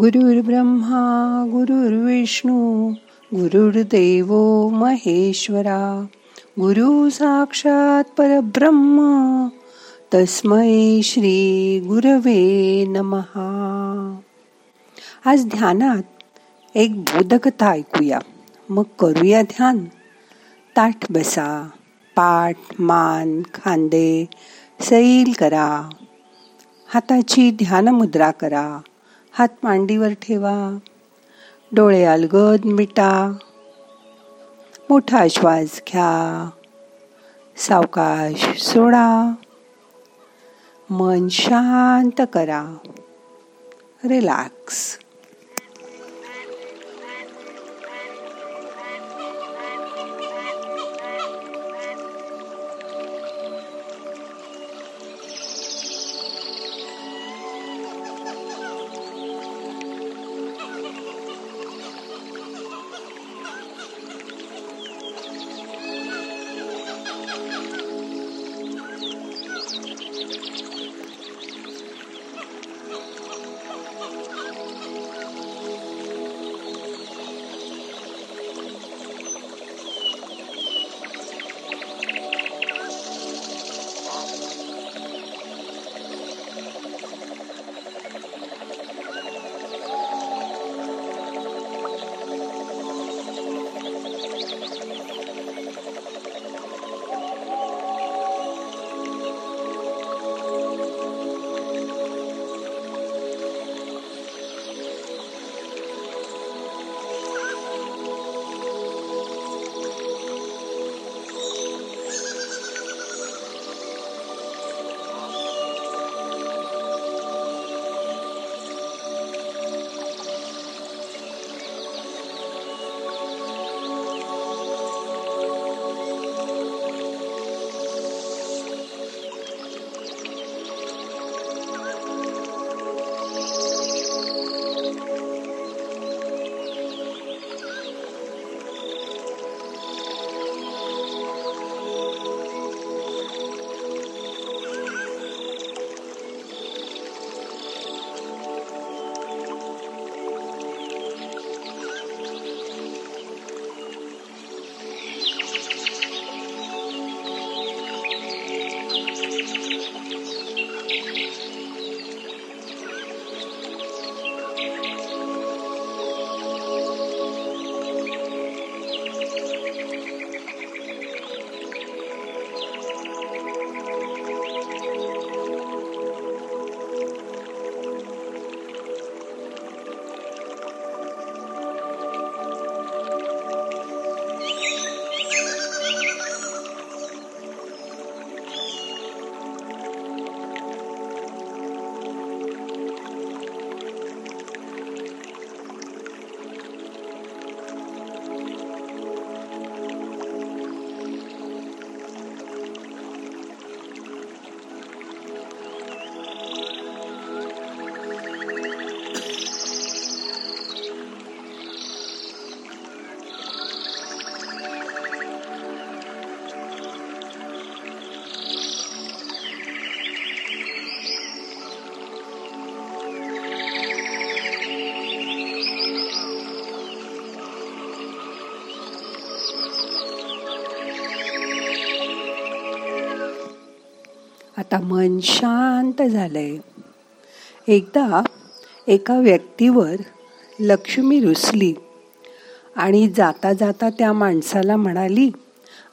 गुरुर्ब्रह्मा गुरुर्विष्णू गुरुर्देव महेश्वरा गुरु साक्षात परब्रह्म तस्मै श्री गुरवे नमहा आज ध्यानात एक बोधकथा ऐकूया. मग करूया ध्यान. ताठ बसा पाठ मान खांदे सैल करा. हाताची ध्यानमुद्रा करा. हात मांडीवर ठेवा. डोळे अलगद मिटा. मोठा श्वास घ्या. सावकाश सोडा. मन शांत करा. रिलॅक्स. आता मन शांत झालंय. एकदा एका व्यक्तीवर लक्ष्मी रुसली आणि जाता जाता त्या माणसाला म्हणाली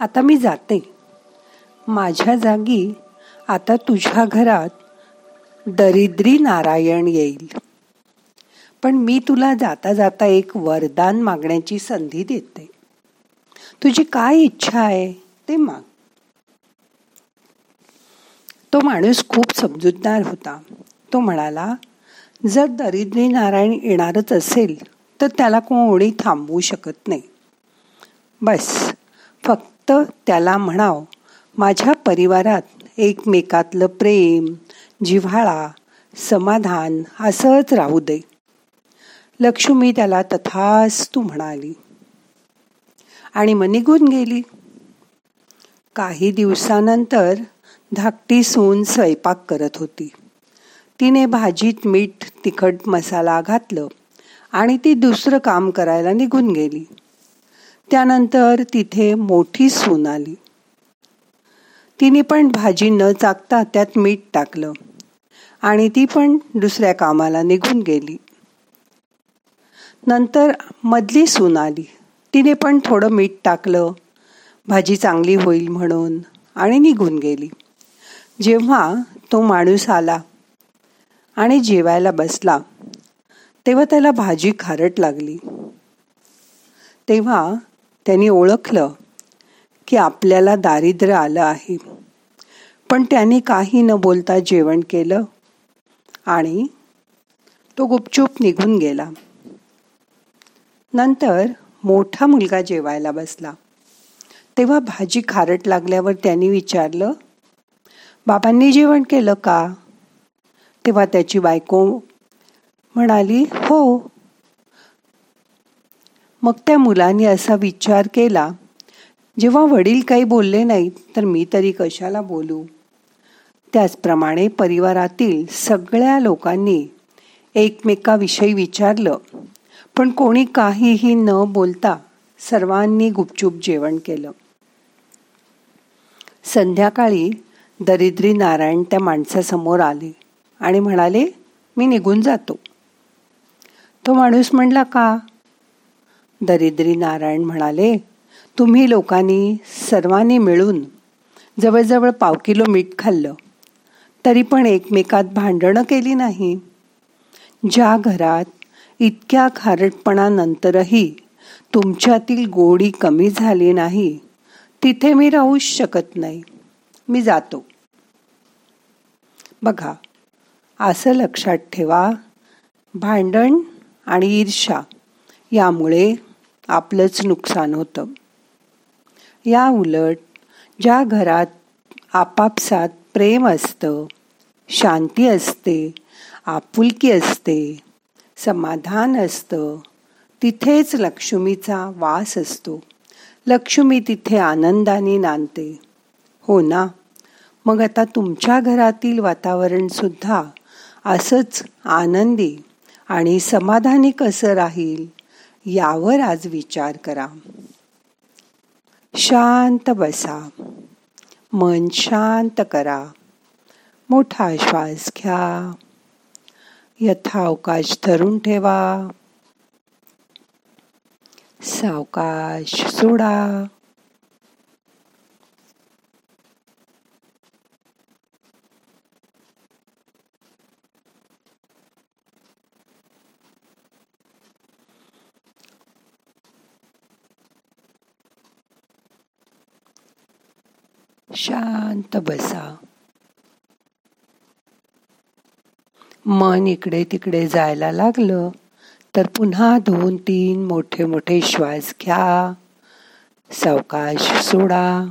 आता मी जाते. माझ्या जागी आता तुझ्या घरात दरिद्री नारायण येईल. पण मी तुला जाता जाता एक वरदान मागण्याची संधी देते. तुझी काय इच्छा आहे ते माग. तो माणूस खूप समजूतदार होता. तो म्हणाला जर दरिद्री नारायण येणारच असेल तर त्याला कोणी थांबवू शकत नाही. बस फक्त त्याला म्हणाव माझ्या परिवारात एकमेकातलं प्रेम जिव्हाळा समाधान असंच राहू दे. लक्ष्मी त्याला तथास तू म्हणाली. आणि मग निघून गेली. काही दिवसानंतर धाकटी सून स्वयंपाक करत होती. तिने भाजीत मीठ तिखट मसाला घातलं आणि ती दुसरं काम करायला निघून गेली. त्यानंतर तिथे मोठी सून आली. तिने पण भाजी न चाकता त्यात मीठ टाकलं आणि ती पण दुसऱ्या कामाला निघून गेली. नंतर मधली सून आली. तिने पण थोडं मीठ टाकलं. भाजी चांगली होईल म्हणून आणि निघून गेली. जेव्हा तो माणूस आला आणि जेवायला बसला तेव्हा त्याला भाजी खारट लागली. तेव्हा त्यांनी ओळखलं की आपल्याला दारिद्र्य आलं आहे. पण त्याने काही न बोलता जेवण केलं आणि तो गुपचूप निघून गेला. नंतर मोठा मुलगा जेवायला बसला. तेव्हा भाजी खारट लागल्यावर त्यांनी विचारलं बाबांनी जेवण केलं का? तेव्हा त्याची बायको म्हणाली हो. मग त्या मुलाने असा विचार केला जेव्हा वडील काही बोलले नाहीत तर मी तरी कशाला बोलू? त्याचप्रमाणे परिवारातील सगळ्या लोकांनी एकमेकाविषयी विचारलं पण कोणी काहीही न बोलता सर्वांनी गुपचूप जेवण केलं. संध्याकाळी दरिद्री नारायण त्या माणसासमोर आले आणि म्हणाले मी निघून जातो. तो माणूस म्हणला का? दरिद्री नारायण म्हणाले तुम्ही लोकांनी सर्वांनी मिळून जवळजवळ पाव किलो मीठ खाल्लं तरी पण एकमेकात भांडणं केली नाही. ज्या घरात इतक्या खारटपणानंतरही तुमच्यातील गोडी कमी झाली नाही तिथे मी राहूच शकत नाही. मी जातो. बघा असं लक्षात ठेवा भांडण आणि ईर्षा यामुळे आपलंच नुकसान होतं. या उलट ज्या घरात आपापसात प्रेम असतं शांती असते आपुलकी असते समाधान असतं तिथेच लक्ष्मीचा वास असतो. लक्ष्मी तिथे आनंदाने नांदते. हो ना? मग आता तुमच्या घरातील वातावरण सुद्धा असंच आनंदी आणि समाधानी कसं राहील यावर आज विचार करा. शांत बसा. मन शांत करा. मोठा श्वास घ्या. यथावकाश धरून ठेवा. सावकाश सोडा. शांत बसा. मन इकडे तिकडे जायला लागलं तर पुन्हा दोन तीन मोठे मोठे श्वास घ्या. सावकाश सोडा.